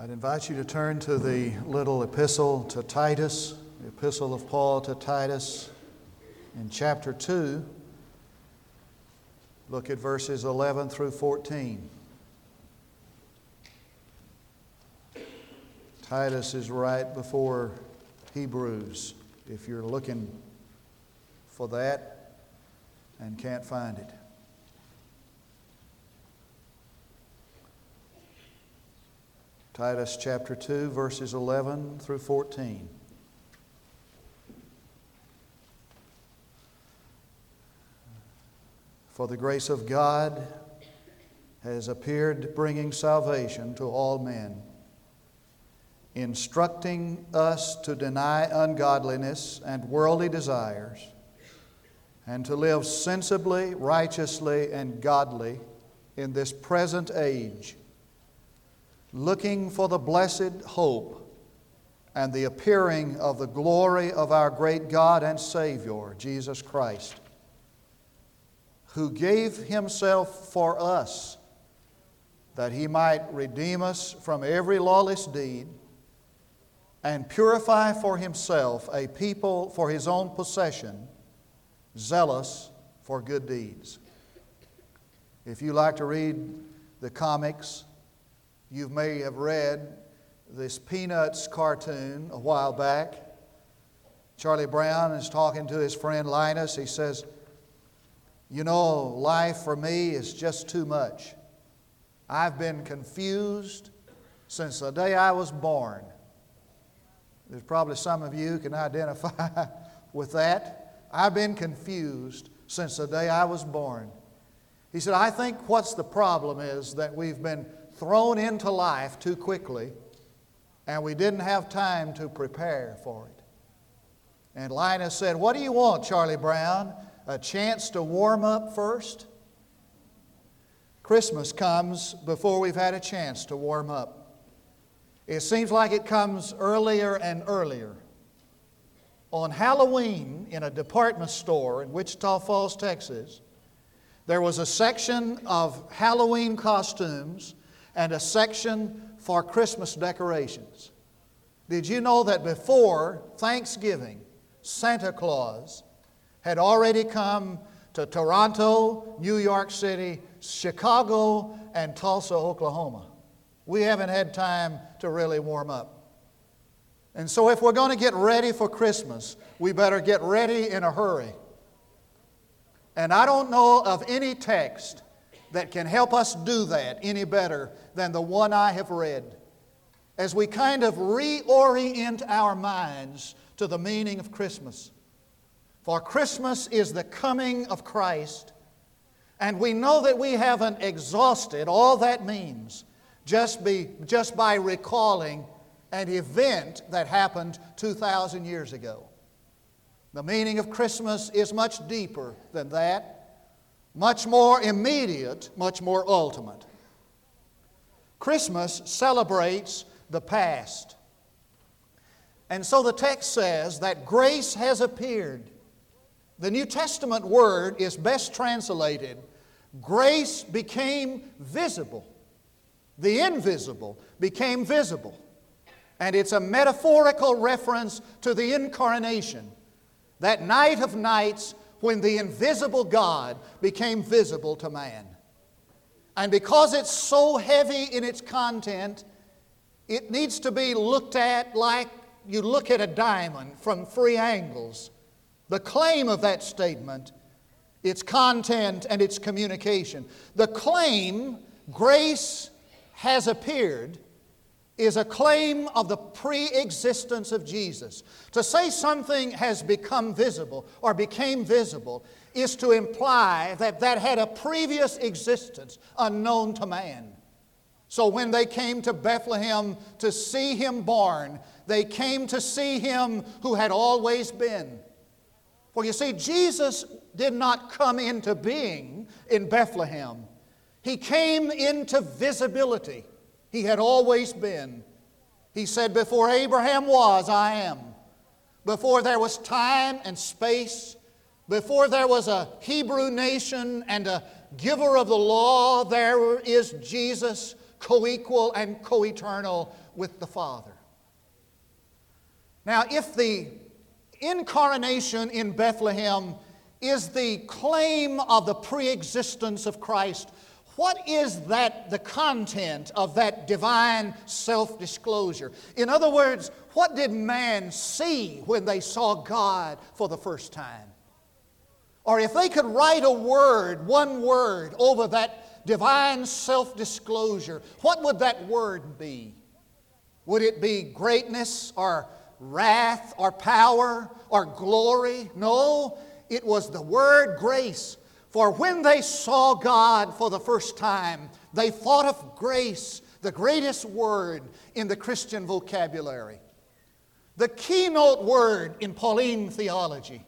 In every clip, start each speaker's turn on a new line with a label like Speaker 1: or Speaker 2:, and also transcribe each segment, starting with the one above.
Speaker 1: I'd invite you to turn to the little epistle to Titus, the epistle of Paul to Titus in chapter 2. Look at verses 11 through 14. Titus is right before Hebrews, if you're looking for that and can't find it. Titus chapter 2, verses 11 through 14. For the grace of God has appeared, bringing salvation to all men, instructing us to deny ungodliness and worldly desires, and to live sensibly, righteously, and godly in this present age looking for the blessed hope and the appearing of the glory of our great God and Savior, Jesus Christ, who gave Himself for us that He might redeem us from every lawless deed and purify for Himself a people for His own possession, zealous for good deeds. If you like to read the comics, you may have read this Peanuts cartoon a while back. Charlie Brown is talking to his friend Linus. He says, You know, life for me is just too much. I've been confused since the day I was born. There's probably some of you can identify with that. I've been confused since the day I was born. He said, I think what's the problem is that we've been thrown into life too quickly, and we didn't have time to prepare for it. And Linus said, What do you want, Charlie Brown? A chance to warm up first? Christmas comes before we've had a chance to warm up. It seems like it comes earlier and earlier. On Halloween, in a department store in Wichita Falls, Texas, there was a section of Halloween costumes and a section for Christmas decorations. Did you know that before Thanksgiving, Santa Claus had already come to Toronto, New York City, Chicago, and Tulsa, Oklahoma? We haven't had time to really warm up. And so, if we're going to get ready for Christmas, we better get ready in a hurry. And I don't know of any text that can help us do that any better than the one I have read. As we kind of reorient our minds to the meaning of Christmas. For Christmas is the coming of Christ, and we know that we haven't exhausted all that means just, be, just by recalling an event that happened 2,000 years ago. The meaning of Christmas is much deeper than that much more immediate, much more ultimate. Christmas celebrates the past. And so the text says that grace has appeared. The New Testament word is best translated grace became visible. The invisible became visible. And it's a metaphorical reference to the incarnation. That night of nights when the invisible God became visible to man. And because it's so heavy in its content, it needs to be looked at like you look at a diamond from three angles. The claim of that statement, its content and its communication. The claim, grace has appeared, is a claim of the pre existence of Jesus. To say something has become visible or became visible is to imply that that had a previous existence unknown to man. So when they came to Bethlehem to see him born, they came to see him who had always been. For you see, Jesus did not come into being in Bethlehem, he came into visibility. He had always been. He said, Before Abraham was, I am. Before there was time and space, before there was a Hebrew nation and a giver of the law, there is Jesus co equal and co eternal with the Father. Now, if the incarnation in Bethlehem is the claim of the pre existence of Christ, what is that, the content of that divine self disclosure? In other words, what did man see when they saw God for the first time? Or if they could write a word, one word, over that divine self disclosure, what would that word be? Would it be greatness or wrath or power or glory? No, it was the word grace. For when they saw God for the first time, they thought of grace, the greatest word in the Christian vocabulary. The keynote word in Pauline theology,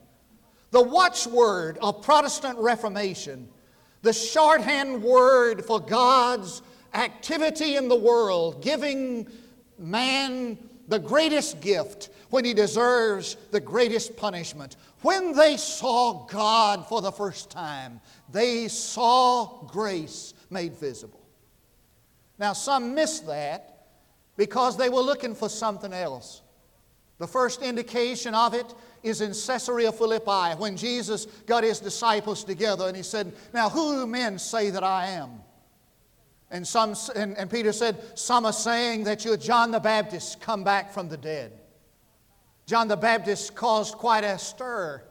Speaker 1: the watchword of Protestant Reformation, the shorthand word for God's activity in the world, giving man the greatest gift when he deserves the greatest punishment. When they saw God for the first time, they saw grace made visible. Now, some missed that because they were looking for something else. The first indication of it is in Caesarea Philippi when Jesus got his disciples together and he said, Now, who do men say that I am? And, some, and, and Peter said, Some are saying that you're John the Baptist come back from the dead. John the Baptist caused quite a stir,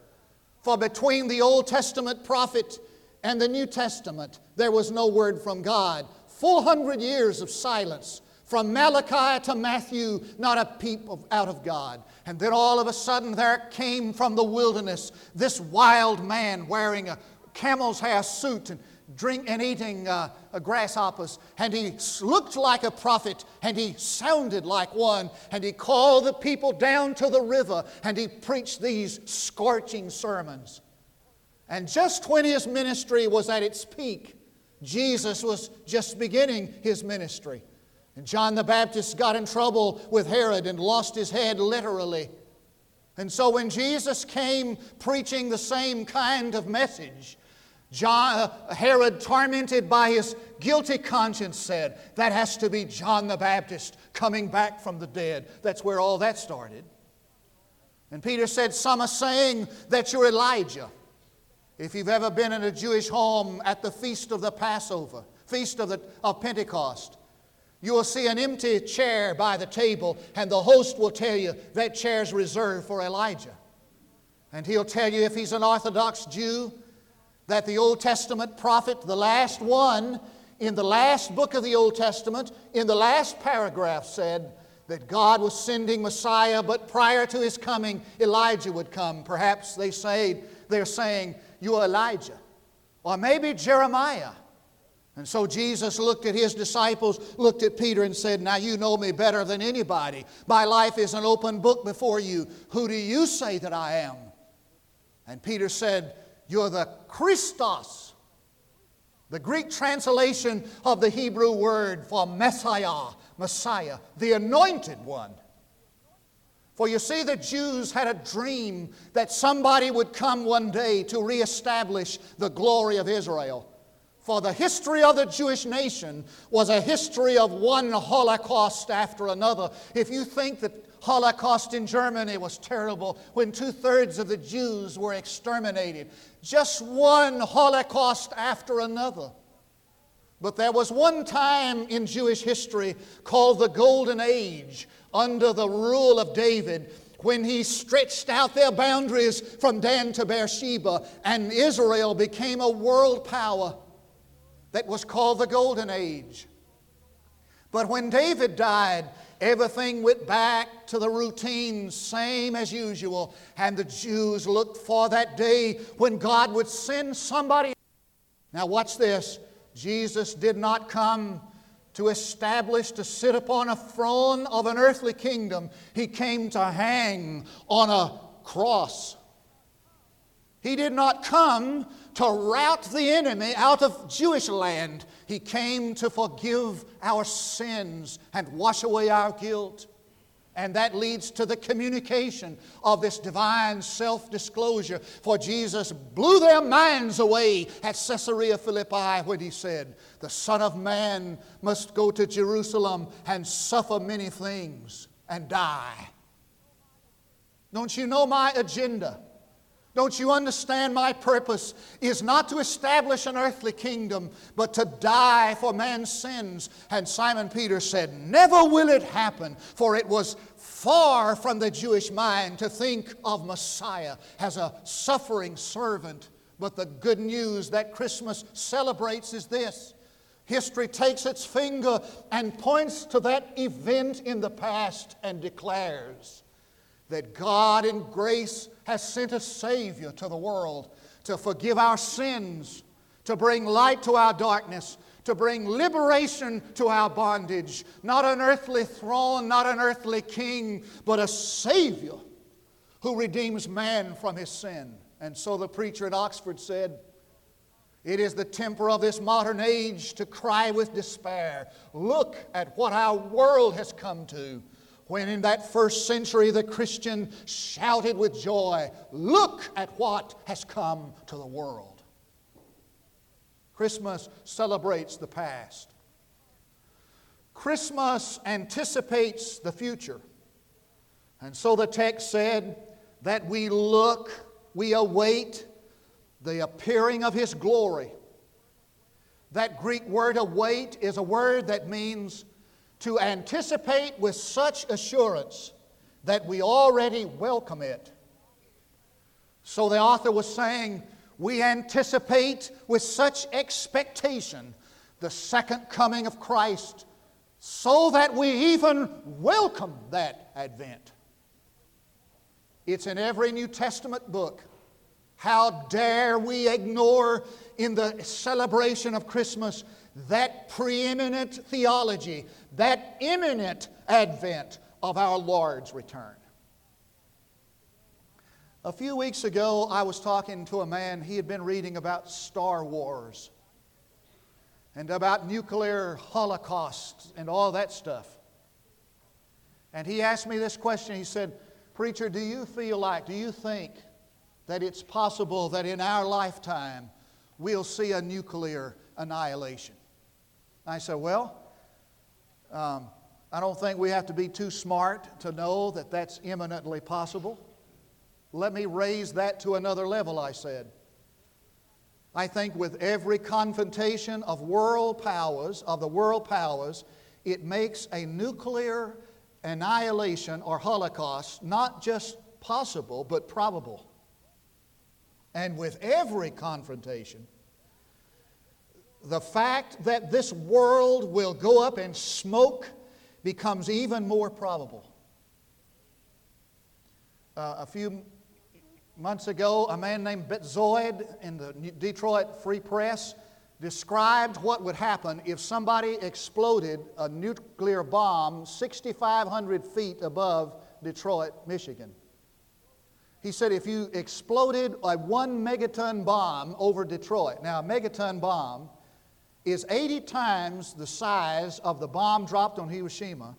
Speaker 1: for between the Old Testament prophet and the New Testament, there was no word from God. 400 years of silence. From Malachi to Matthew, not a peep of, out of God. And then all of a sudden, there came from the wilderness this wild man wearing a camel's hair suit and drink and eating uh, grasshoppers, and he looked like a prophet, and he sounded like one, and he called the people down to the river, and he preached these scorching sermons. And just when his ministry was at its peak, Jesus was just beginning his ministry. And John the Baptist got in trouble with Herod and lost his head literally. And so when Jesus came preaching the same kind of message, John, uh, Herod, tormented by his guilty conscience, said, That has to be John the Baptist coming back from the dead. That's where all that started. And Peter said, Some are saying that you're Elijah. If you've ever been in a Jewish home at the feast of the Passover, feast of, the, of Pentecost, you will see an empty chair by the table, and the host will tell you that chair's reserved for Elijah. And he'll tell you if he's an Orthodox Jew, that the Old Testament prophet, the last one, in the last book of the Old Testament, in the last paragraph, said that God was sending Messiah, but prior to his coming, Elijah would come. Perhaps they say, they're saying, You're Elijah. Or maybe Jeremiah. And so Jesus looked at his disciples, looked at Peter, and said, Now you know me better than anybody. My life is an open book before you. Who do you say that I am? And Peter said, you're the Christos. The Greek translation of the Hebrew word for Messiah, Messiah, the anointed one. For you see, the Jews had a dream that somebody would come one day to reestablish the glory of Israel. For the history of the Jewish nation was a history of one Holocaust after another. If you think that Holocaust in Germany was terrible when two thirds of the Jews were exterminated. Just one Holocaust after another. But there was one time in Jewish history called the Golden Age under the rule of David when he stretched out their boundaries from Dan to Beersheba and Israel became a world power that was called the Golden Age. But when David died, Everything went back to the routine, same as usual. And the Jews looked for that day when God would send somebody. Now, watch this. Jesus did not come to establish, to sit upon a throne of an earthly kingdom. He came to hang on a cross. He did not come to rout the enemy out of Jewish land. He came to forgive our sins and wash away our guilt And that leads to the communication of this divine self disclosure. For Jesus blew their minds away at Caesarea Philippi when he said, The Son of Man must go to Jerusalem and suffer many things and die. Don't you know my agenda? Don't you understand my purpose is not to establish an earthly kingdom, but to die for man's sins? And Simon Peter said, Never will it happen, for it was far from the Jewish mind to think of Messiah as a suffering servant. But the good news that Christmas celebrates is this. History takes its finger and points to that event in the past and declares that God in grace has sent a Savior to the world to forgive our sins, to bring light to our darkness, to bring liberation to our bondage. Not an earthly throne, not an earthly king, but a Savior who redeems man from his sin. And so the preacher at Oxford said, It is the temper of this modern age to cry with despair, Look at what our world has come to when in that first century the Christian shouted with joy, Look at what has come to the world. Christmas celebrates the past. Christmas anticipates the future. And so the text said that we look, we await the appearing of His glory. That Greek word await is a word that means to anticipate with such assurance that we already welcome it. So the author was saying, we anticipate with such expectation the second coming of Christ so that we even welcome that advent. It's in every New Testament book. How dare we ignore in the celebration of Christmas that preeminent theology, that imminent advent of our Lord's return. A few weeks ago, I was talking to a man, he had been reading about Star Wars and about nuclear holocausts and all that stuff. And he asked me this question. He said, Preacher, do you feel like, do you think that it's possible that in our lifetime we'll see a nuclear annihilation? I said, Well, um, I don't think we have to be too smart to know that that's imminently possible. Let me raise that to another level, I said. I think with every confrontation of world powers, of the world powers, it makes a nuclear annihilation or holocaust not just possible, but probable. And with every confrontation, the fact that this world will go up in smoke becomes even more probable. Uh, a few months ago, a man named Betzoid in the Detroit Free Press described what would happen if somebody exploded a nuclear bomb 6,500 feet above Detroit, Michigan. He said if you exploded a one megaton bomb over Detroit, now a megaton bomb is 80 times the size of the bomb dropped on Hiroshima.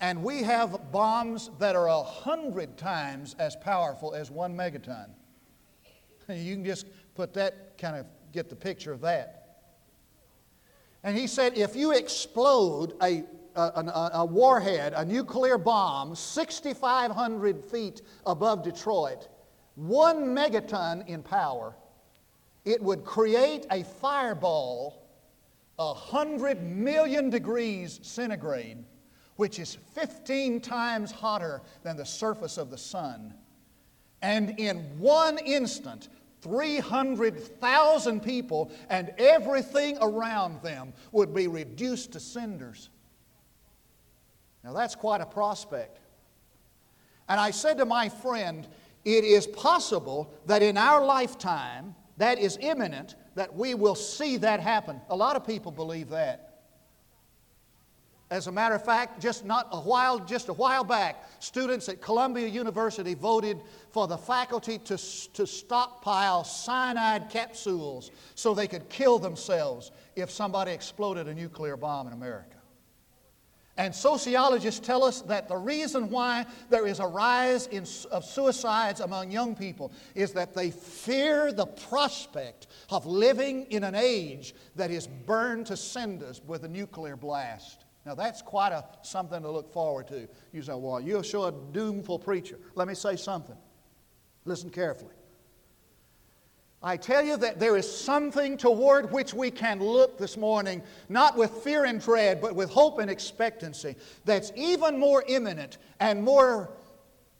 Speaker 1: And we have bombs that are 100 times as powerful as one megaton. You can just put that kind of get the picture of that. And he said if you explode a, a, a, a warhead, a nuclear bomb, 6,500 feet above Detroit, one megaton in power, it would create a fireball a hundred million degrees centigrade, which is 15 times hotter than the surface of the sun. And in one instant, 300,000 people and everything around them would be reduced to cinders. Now, that's quite a prospect. And I said to my friend, it is possible that in our lifetime, that is imminent, that we will see that happen. A lot of people believe that. As a matter of fact, just not a while, just a while back, students at Columbia University voted for the faculty to, to stockpile cyanide capsules so they could kill themselves if somebody exploded a nuclear bomb in America. And sociologists tell us that the reason why there is a rise in, of suicides among young people is that they fear the prospect of living in an age that is burned to cinders with a nuclear blast. Now, that's quite a, something to look forward to. You say, well, you're sure a doomful preacher. Let me say something. Listen carefully. I tell you that there is something toward which we can look this morning, not with fear and dread, but with hope and expectancy, that's even more imminent and more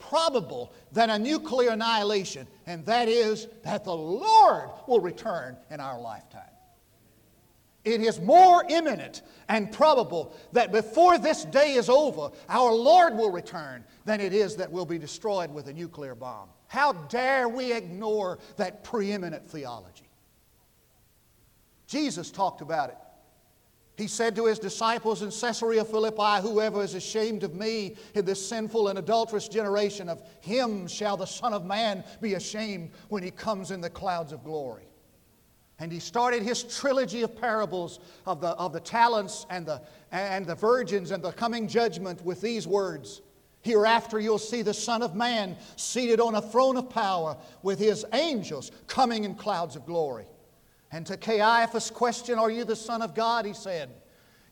Speaker 1: probable than a nuclear annihilation, and that is that the Lord will return in our lifetime. It is more imminent and probable that before this day is over, our Lord will return than it is that we'll be destroyed with a nuclear bomb. How dare we ignore that preeminent theology? Jesus talked about it. He said to his disciples in Caesarea Philippi, Whoever is ashamed of me in this sinful and adulterous generation, of him shall the Son of Man be ashamed when he comes in the clouds of glory. And he started his trilogy of parables of the, of the talents and the, and the virgins and the coming judgment with these words Hereafter, you'll see the Son of Man seated on a throne of power with his angels coming in clouds of glory. And to Caiaphas' question, Are you the Son of God? he said,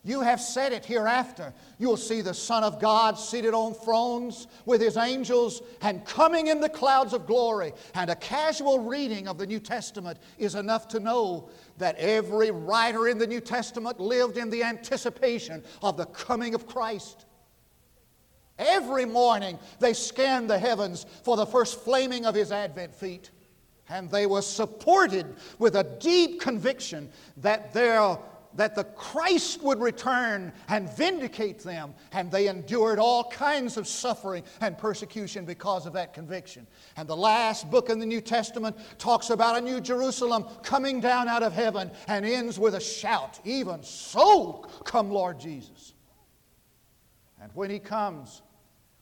Speaker 1: You have said it hereafter. You'll see the Son of God seated on thrones with his angels and coming in the clouds of glory. And a casual reading of the New Testament is enough to know that every writer in the New Testament lived in the anticipation of the coming of Christ. Every morning they scanned the heavens for the first flaming of his advent feet. And they were supported with a deep conviction that, that the Christ would return and vindicate them. And they endured all kinds of suffering and persecution because of that conviction. And the last book in the New Testament talks about a new Jerusalem coming down out of heaven and ends with a shout Even so, come Lord Jesus. And when he comes,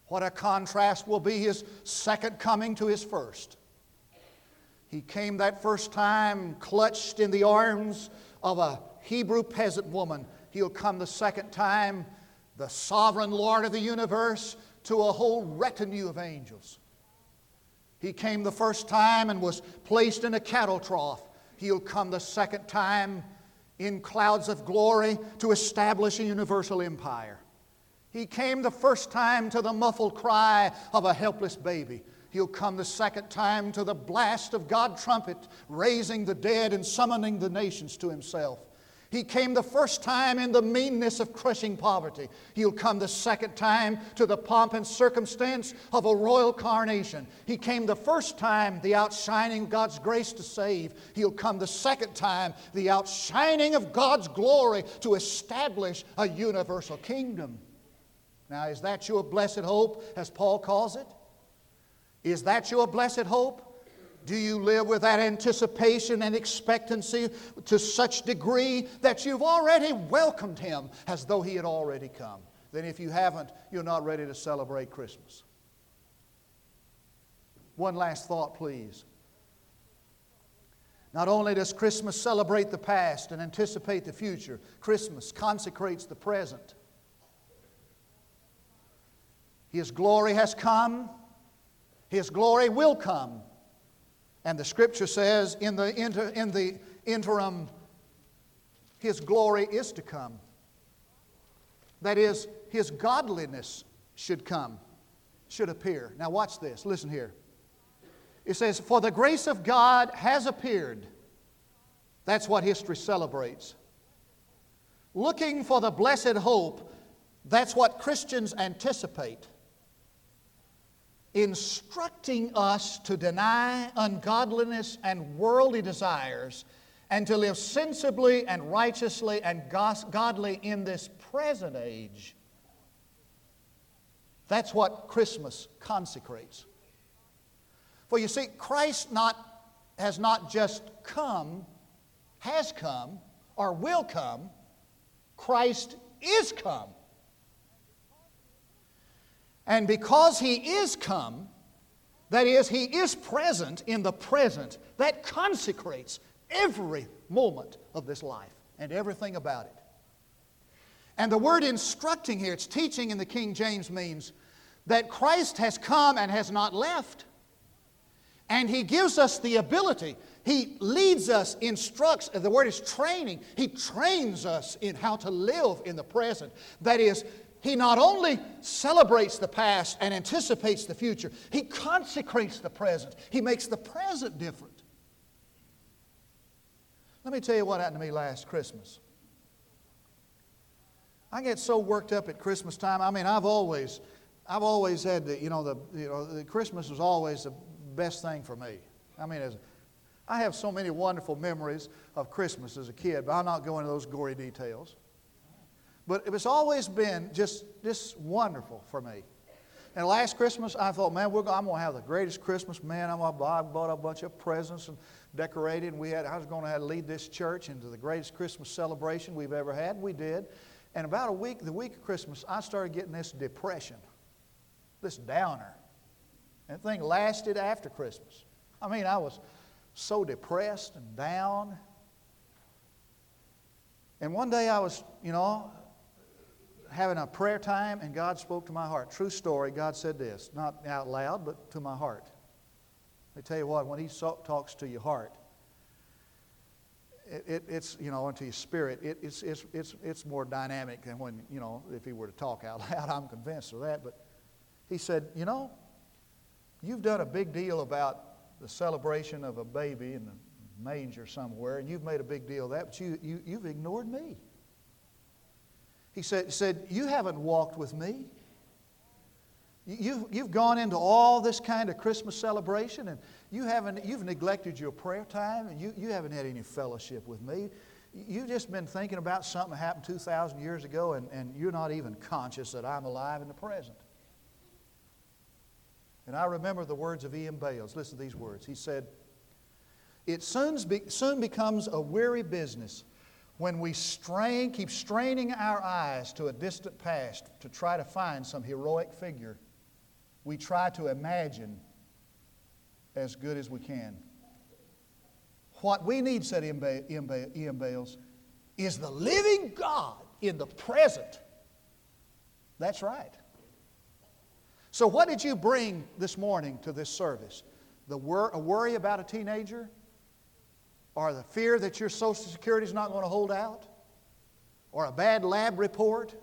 Speaker 1: what a contrast will be his second coming to his first. He came that first time clutched in the arms of a Hebrew peasant woman. He'll come the second time, the sovereign Lord of the universe, to a whole retinue of angels. He came the first time and was placed in a cattle trough. He'll come the second time in clouds of glory to establish a universal empire. He came the first time to the muffled cry of a helpless baby. He'll come the second time to the blast of God's trumpet, raising the dead and summoning the nations to himself. He came the first time in the meanness of crushing poverty. He'll come the second time to the pomp and circumstance of a royal coronation. He came the first time, the outshining of God's grace to save. He'll come the second time, the outshining of God's glory to establish a universal kingdom. Now, is that your blessed hope, as Paul calls it? Is that your blessed hope? Do you live with that anticipation and expectancy to such degree that you've already welcomed him as though he had already come? Then, if you haven't, you're not ready to celebrate Christmas. One last thought, please. Not only does Christmas celebrate the past and anticipate the future, Christmas consecrates the present. His glory has come, His glory will come. And the scripture says, in the, inter, in the interim, His glory is to come. That is, His godliness should come, should appear. Now, watch this. Listen here. It says, For the grace of God has appeared. That's what history celebrates. Looking for the blessed hope, that's what Christians anticipate instructing us to deny ungodliness and worldly desires and to live sensibly and righteously and godly in this present age. That's what Christmas consecrates. For you see, Christ not, has not just come, has come, or will come, Christ is come. And because He is come, that is, He is present in the present, that consecrates every moment of this life and everything about it. And the word instructing here, it's teaching in the King James, means that Christ has come and has not left. And He gives us the ability. He leads us, instructs, the word is training. He trains us in how to live in the present. That is, He not only celebrates the past and anticipates the future, He consecrates the present. He makes the present different. Let me tell you what happened to me last Christmas. I get so worked up at Christmas time. I mean, I've always, I've always had the, you know, the, you know, the Christmas was always the best thing for me. I mean, as, I have so many wonderful memories of Christmas as a kid, but I'll not go into those gory details. But it's always been just, just wonderful for me. And last Christmas, I thought, man, we're, I'm going to have the greatest Christmas. Man, I'm gonna, I bought a bunch of presents and decorated. And we had, I was going to, to lead this church into the greatest Christmas celebration we've ever had. We did. And about a week, the week of Christmas, I started getting this depression, this downer. And the thing lasted after Christmas. I mean, I was so depressed and down. And one day I was, you know, having a prayer time, and God spoke to my heart. True story, God said this, not out loud, but to my heart. I tell you what, when He talks to your heart, it, it, it's, you know, into your spirit, it, it's, it's, it's, it's more dynamic than when, you know, if He were to talk out loud. I'm convinced of that. But He said, you know, you've done a big deal about the celebration of a baby in the manger somewhere, and you've made a big deal of that, but you, you, you've ignored me. He said, said, You haven't walked with me. You've, you've gone into all this kind of Christmas celebration and you haven't, you've neglected your prayer time and you, you haven't had any fellowship with me. You've just been thinking about something that happened 2,000 years ago and, and you're not even conscious that I'm alive in the present. And I remember the words of E.M. Bales. Listen to these words. He said, It soon, be, soon becomes a weary business when we strain, keep straining our eyes to a distant past to try to find some heroic figure we try to imagine as good as we can. What we need, said E.M. Bales, is the living God in the present. That's right. So, what did you bring this morning to this service? The wor- a worry about a teenager? Or the fear that your Social Security is not going to hold out? Or a bad lab report?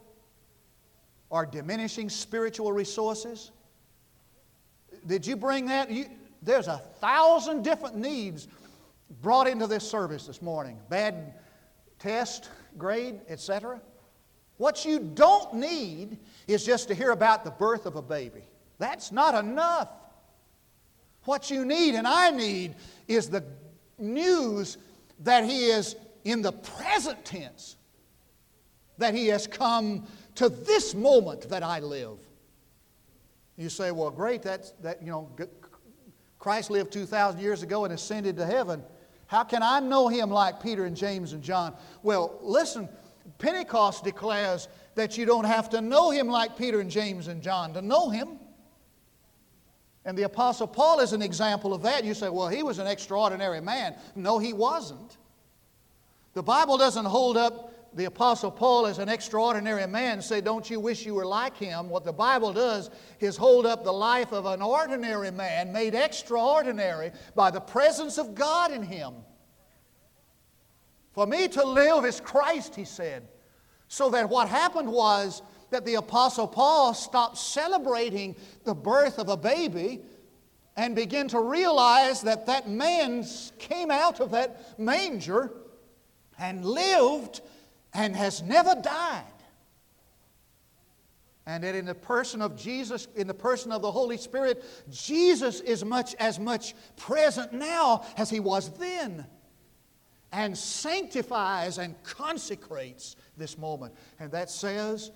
Speaker 1: Or diminishing spiritual resources? Did you bring that? You, there's a thousand different needs brought into this service this morning bad test, grade, etc. What you don't need is just to hear about the birth of a baby. That's not enough. What you need and I need is the news that He is in the present tense, that He has come to this moment that I live. You say, well, great, that's, that, you know, Christ lived 2,000 years ago and ascended to heaven. How can I know him like Peter and James and John? Well, listen, Pentecost declares that you don't have to know him like Peter and James and John to know him. And the Apostle Paul is an example of that. You say, well, he was an extraordinary man. No, he wasn't. The Bible doesn't hold up the Apostle Paul as an extraordinary man and say, Don't you wish you were like him? What the Bible does is hold up the life of an ordinary man made extraordinary by the presence of God in him. For me to live is Christ, he said. So that what happened was that the Apostle Paul stopped celebrating the birth of a baby and began to realize that that man came out of that manger and lived and has never died. And that in the person of Jesus, in the person of the Holy Spirit, Jesus is much as much present now as he was then. And sanctifies and consecrates this moment. And that says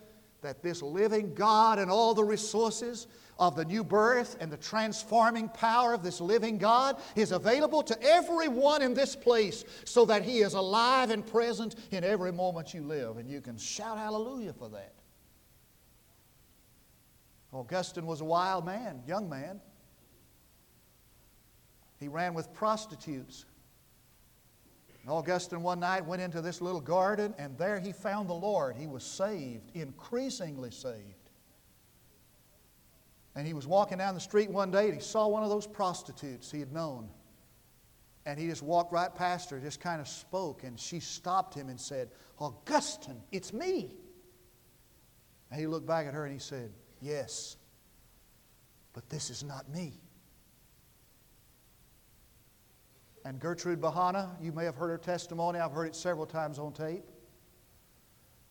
Speaker 1: that this living God and all the resources of the new birth and the transforming power of this living God is available to everyone in this place so that He is alive and present in every moment you live. And you can shout hallelujah for that. Augustine was a wild man, young man. He ran with prostitutes. And Augustine one night went into this little garden, and there he found the Lord. He was saved, increasingly saved. And he was walking down the street one day and he saw one of those prostitutes he had known. And he just walked right past her, just kind of spoke, and she stopped him and said, Augustine, it's me. And he looked back at her and he said, Yes, but this is not me. And Gertrude Behanna, you may have heard her testimony. I've heard it several times on tape.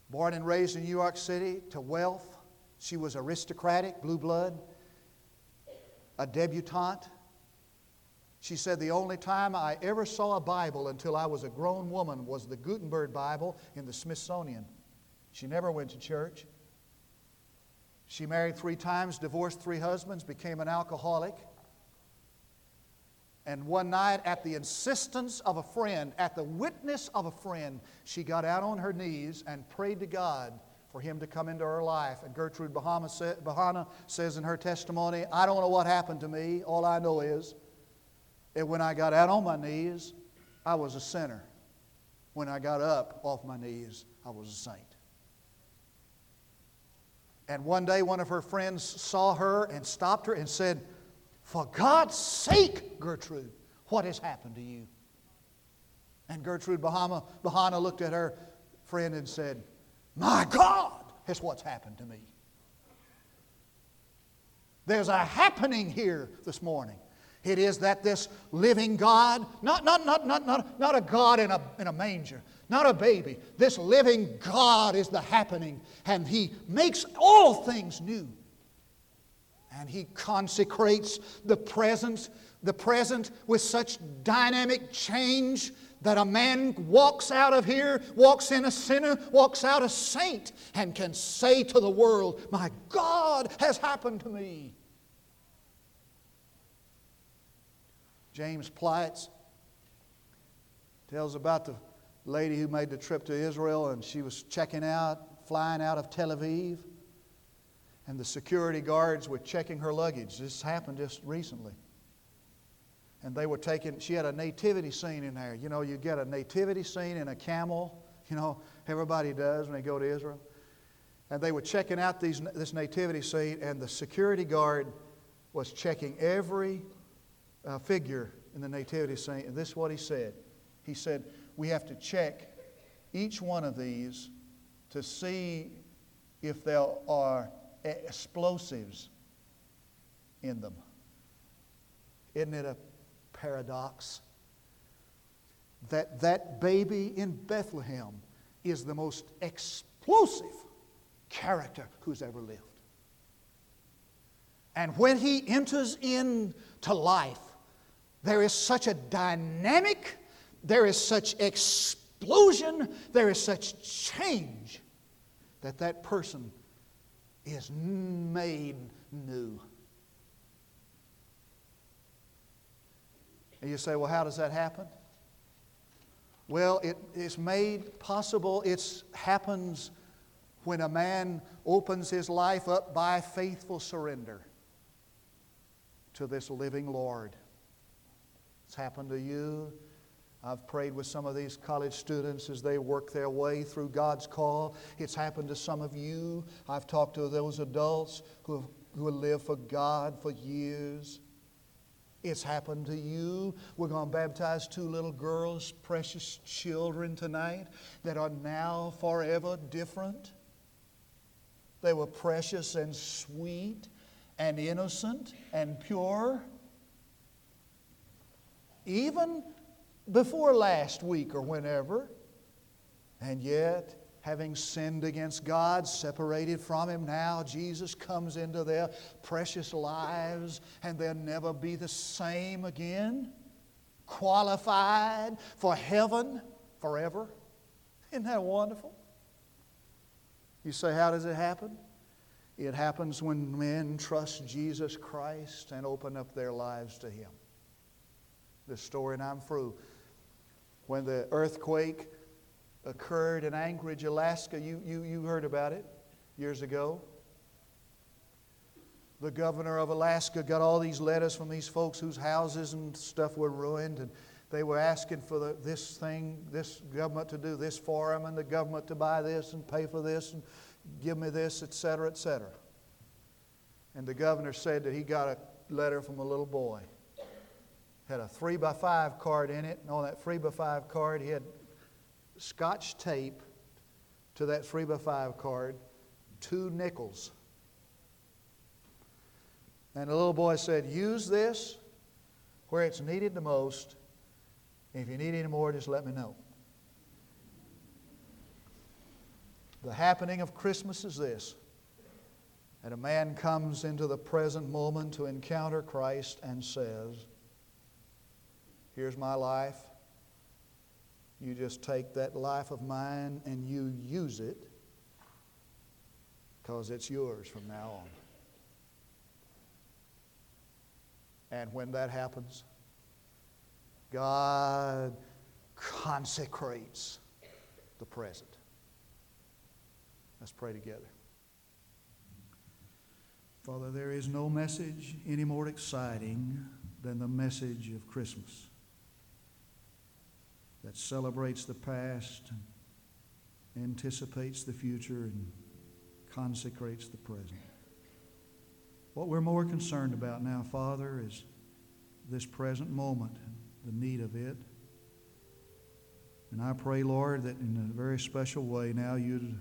Speaker 1: Born and raised in New York City to wealth, she was aristocratic, blue blood, a debutante. She said, The only time I ever saw a Bible until I was a grown woman was the Gutenberg Bible in the Smithsonian. She never went to church. She married three times, divorced three husbands, became an alcoholic. And one night, at the insistence of a friend, at the witness of a friend, she got out on her knees and prayed to God for him to come into her life. And Gertrude Behanna says in her testimony, I don't know what happened to me. All I know is that when I got out on my knees, I was a sinner. When I got up off my knees, I was a saint. And one day, one of her friends saw her and stopped her and said, for God's sake, Gertrude, what has happened to you? And Gertrude Bahama, Behanna looked at her friend and said, My God, is what's happened to me. There's a happening here this morning. It is that this living God, not, not, not, not, not, not a God in a, in a manger, not a baby, this living God is the happening, and He makes all things new. And he consecrates the present, the present with such dynamic change that a man walks out of here, walks in a sinner, walks out a saint, and can say to the world, My God has happened to me. James Plights tells about the lady who made the trip to Israel and she was checking out, flying out of Tel Aviv and the security guards were checking her luggage. This happened just recently. And they were taking, she had a nativity scene in there. You know, you get a nativity scene in a camel, you know, everybody does when they go to Israel. And they were checking out these, this nativity scene, and the security guard was checking every uh, figure in the nativity scene. And this is what he said He said, We have to check each one of these to see if there are explosives in them. Isn't it a paradox? That that baby in Bethlehem is the most explosive character who's ever lived. And when he enters into life, there is such a dynamic, there is such explosion, there is such change that that person is made new. And you say, well, how does that happen? Well, it is made possible, it happens when a man opens his life up by faithful surrender to this living Lord. It's happened to you. I've prayed with some of these college students as they work their way through God's call. It's happened to some of you. I've talked to those adults who have, who have lived for God for years. It's happened to you. We're going to baptize two little girls, precious children tonight, that are now forever different. They were precious and sweet and innocent and pure. Even before last week or whenever. And yet, having sinned against God, separated from Him, now Jesus comes into their precious lives and they'll never be the same again. Qualified for heaven forever. Isn't that wonderful? You say, how does it happen? It happens when men trust Jesus Christ and open up their lives to Him. This story, and I'm through when the earthquake occurred in Anchorage, Alaska. You, you, you heard about it years ago. The governor of Alaska got all these letters from these folks whose houses and stuff were ruined, and they were asking for the, this thing, this government to do this for them, and the government to buy this and pay for this and give me this, etc., etc. And the governor said that he got a letter from a little boy. Had a three by five card in it, and on that three by five card, he had scotch tape to that three by five card, two nickels. And the little boy said, Use this where it's needed the most. If you need any more, just let me know. The happening of Christmas is this that a man comes into the present moment to encounter Christ and says, Here's my life. You just take that life of mine and you use it because it's yours from now on. And when that happens, God consecrates the present. Let's pray together. Father, there is no message any more exciting than the message of Christmas that celebrates the past, anticipates the future, and consecrates the present. What we're more concerned about now, Father, is this present moment, the need of it. And I pray, Lord, that in a very special way now you'd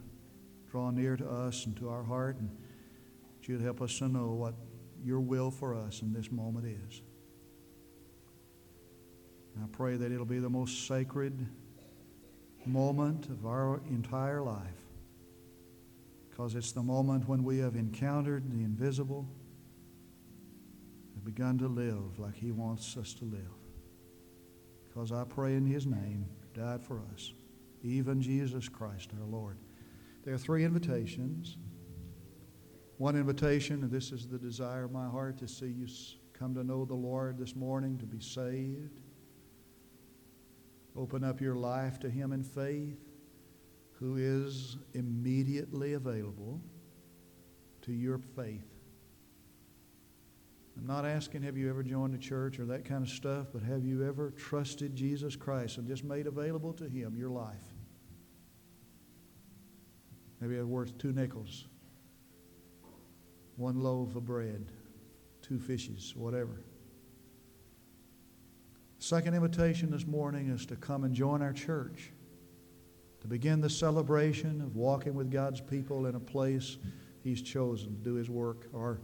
Speaker 1: draw near to us and to our heart, and you'd help us to know what your will for us in this moment is. I pray that it'll be the most sacred moment of our entire life because it's the moment when we have encountered the invisible and begun to live like He wants us to live. Because I pray in His name, died for us, even Jesus Christ our Lord. There are three invitations. One invitation, and this is the desire of my heart to see you come to know the Lord this morning, to be saved. Open up your life to Him in faith, who is immediately available to your faith. I'm not asking, have you ever joined a church or that kind of stuff, but have you ever trusted Jesus Christ and just made available to Him your life? Maybe it's worth two nickels, one loaf of bread, two fishes, whatever. Second invitation this morning is to come and join our church, to begin the celebration of walking with God's people in a place He's chosen to do His work, or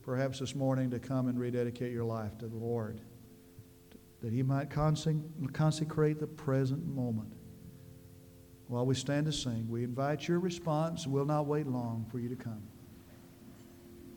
Speaker 1: perhaps this morning to come and rededicate your life to the Lord, that He might consecrate the present moment. While we stand to sing, we invite your response. We'll not wait long for you to come.